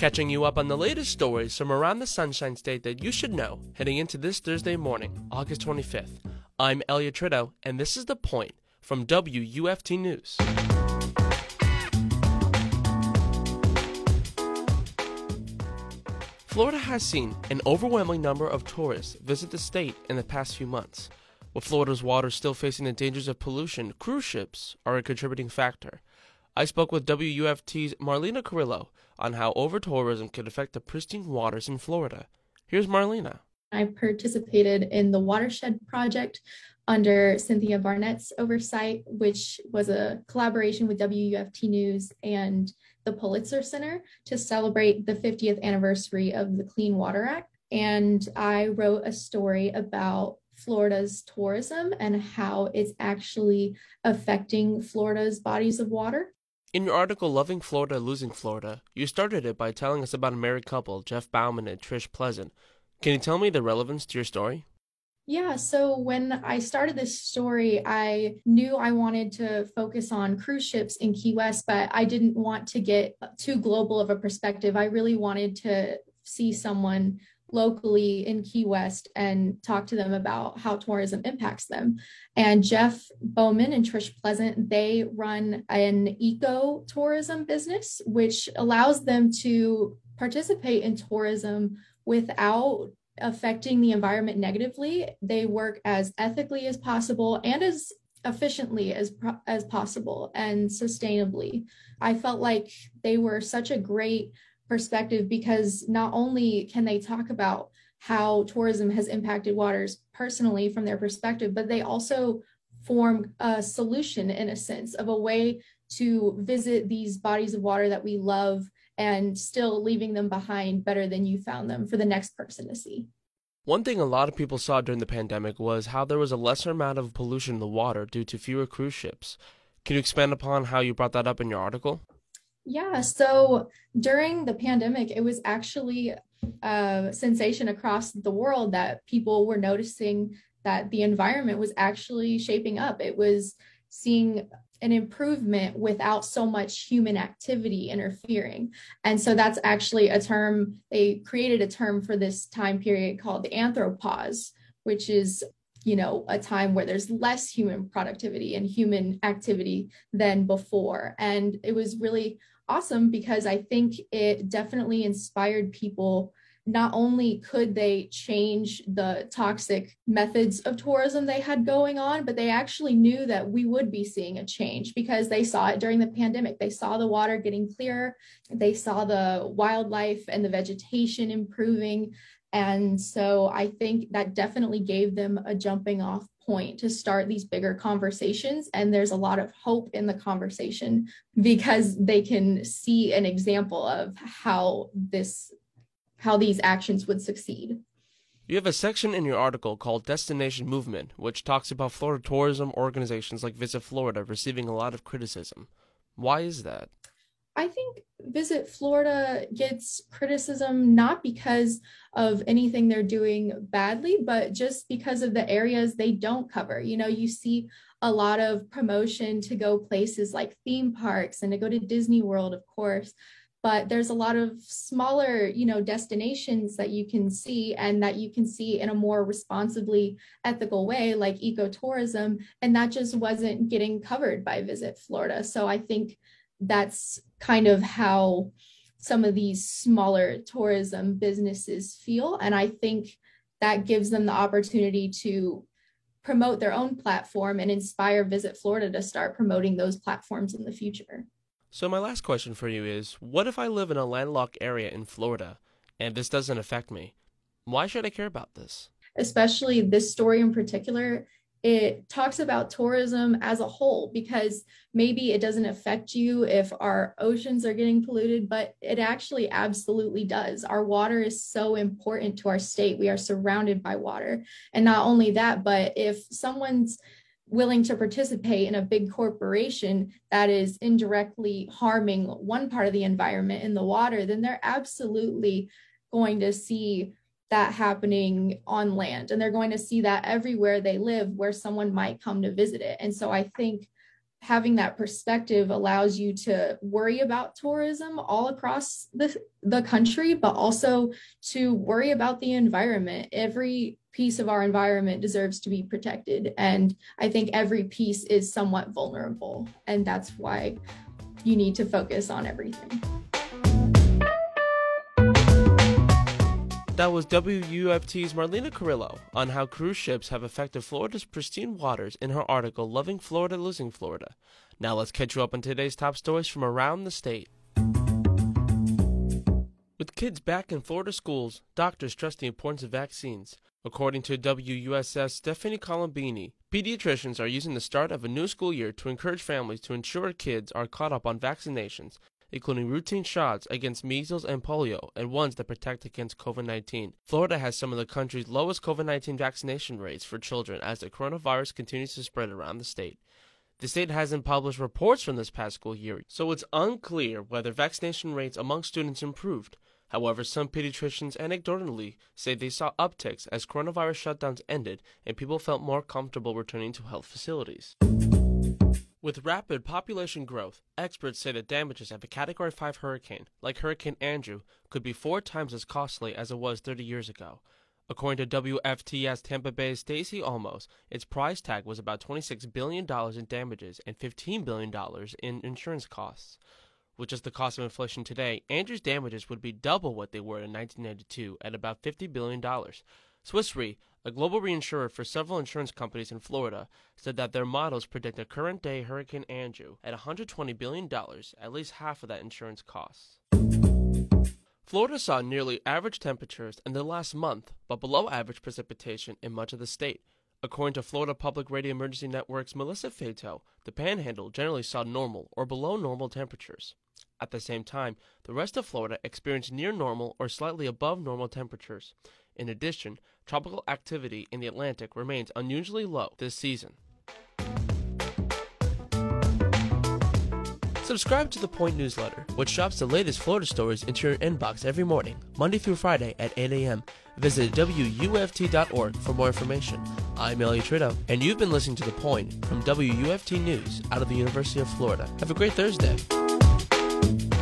Catching you up on the latest stories from around the Sunshine State that you should know heading into this Thursday morning, August 25th. I'm Elliot Tritto, and this is The Point from WUFT News. Florida has seen an overwhelming number of tourists visit the state in the past few months. With Florida's waters still facing the dangers of pollution, cruise ships are a contributing factor. I spoke with WUFT's Marlena Carrillo on how overtourism could affect the pristine waters in Florida. Here's Marlena. I participated in the Watershed Project under Cynthia Barnett's oversight, which was a collaboration with WUFT News and the Pulitzer Center to celebrate the 50th anniversary of the Clean Water Act. And I wrote a story about Florida's tourism and how it's actually affecting Florida's bodies of water. In your article, Loving Florida, Losing Florida, you started it by telling us about a married couple, Jeff Bauman and Trish Pleasant. Can you tell me the relevance to your story? Yeah, so when I started this story, I knew I wanted to focus on cruise ships in Key West, but I didn't want to get too global of a perspective. I really wanted to see someone locally in Key West and talk to them about how tourism impacts them. And Jeff Bowman and Trish Pleasant, they run an eco tourism business, which allows them to participate in tourism without affecting the environment negatively. They work as ethically as possible and as efficiently as as possible and sustainably. I felt like they were such a great perspective because not only can they talk about how tourism has impacted waters personally from their perspective, but they also form a solution in a sense of a way to visit these bodies of water that we love and still leaving them behind better than you found them for the next person to see. One thing a lot of people saw during the pandemic was how there was a lesser amount of pollution in the water due to fewer cruise ships. Can you expand upon how you brought that up in your article? Yeah, so during the pandemic, it was actually a sensation across the world that people were noticing that the environment was actually shaping up. It was seeing an improvement without so much human activity interfering. And so that's actually a term, they created a term for this time period called the anthropause, which is you know a time where there's less human productivity and human activity than before. And it was really awesome because i think it definitely inspired people not only could they change the toxic methods of tourism they had going on, but they actually knew that we would be seeing a change because they saw it during the pandemic. They saw the water getting clearer, they saw the wildlife and the vegetation improving. And so I think that definitely gave them a jumping off point to start these bigger conversations. And there's a lot of hope in the conversation because they can see an example of how this how these actions would succeed. You have a section in your article called Destination Movement, which talks about Florida tourism organizations like Visit Florida receiving a lot of criticism. Why is that? I think Visit Florida gets criticism not because of anything they're doing badly, but just because of the areas they don't cover. You know, you see a lot of promotion to go places like theme parks and to go to Disney World, of course. But there's a lot of smaller, you know, destinations that you can see and that you can see in a more responsibly ethical way, like ecotourism. And that just wasn't getting covered by Visit Florida. So I think that's kind of how some of these smaller tourism businesses feel. And I think that gives them the opportunity to promote their own platform and inspire Visit Florida to start promoting those platforms in the future. So, my last question for you is What if I live in a landlocked area in Florida and this doesn't affect me? Why should I care about this? Especially this story in particular it talks about tourism as a whole because maybe it doesn't affect you if our oceans are getting polluted, but it actually absolutely does. Our water is so important to our state. We are surrounded by water. And not only that, but if someone's willing to participate in a big corporation that is indirectly harming one part of the environment in the water, then they're absolutely going to see that happening on land and they're going to see that everywhere they live where someone might come to visit it and so i think having that perspective allows you to worry about tourism all across the, the country, but also to worry about the environment. Every piece of our environment deserves to be protected. And I think every piece is somewhat vulnerable. And that's why you need to focus on everything. That was WUFT's Marlena Carrillo on how cruise ships have affected Florida's pristine waters in her article Loving Florida, Losing Florida. Now let's catch you up on today's top stories from around the state. With kids back in Florida schools, doctors stress the importance of vaccines. According to WUSF's Stephanie Colombini, pediatricians are using the start of a new school year to encourage families to ensure kids are caught up on vaccinations including routine shots against measles and polio and ones that protect against COVID 19. Florida has some of the country's lowest COVID 19 vaccination rates for children as the coronavirus continues to spread around the state. The state hasn't published reports from this past school year, so it's unclear whether vaccination rates among students improved. However, some pediatricians anecdotally say they saw upticks as coronavirus shutdowns ended and people felt more comfortable returning to health facilities. With rapid population growth, experts say that damages of a Category 5 hurricane, like Hurricane Andrew, could be four times as costly as it was 30 years ago. According to WFTS Tampa Bay's Stacy Olmos, its price tag was about $26 billion in damages and $15 billion in insurance costs. Which is the cost of inflation today, Andrew's damages would be double what they were in 1992 at about $50 billion. Swiss Re, a global reinsurer for several insurance companies in Florida, said that their models predict a current day Hurricane Andrew at $120 billion, at least half of that insurance costs. Florida saw nearly average temperatures in the last month, but below average precipitation in much of the state. According to Florida Public Radio Emergency Network's Melissa Fato, the panhandle generally saw normal or below normal temperatures. At the same time, the rest of Florida experienced near normal or slightly above normal temperatures. In addition, tropical activity in the Atlantic remains unusually low this season. Subscribe to the Point newsletter, which drops the latest Florida stories into your inbox every morning, Monday through Friday at 8 a.m. Visit WUFT.org for more information. I'm Elliot Tritto, and you've been listening to The Point from WUFT News out of the University of Florida. Have a great Thursday. Bye.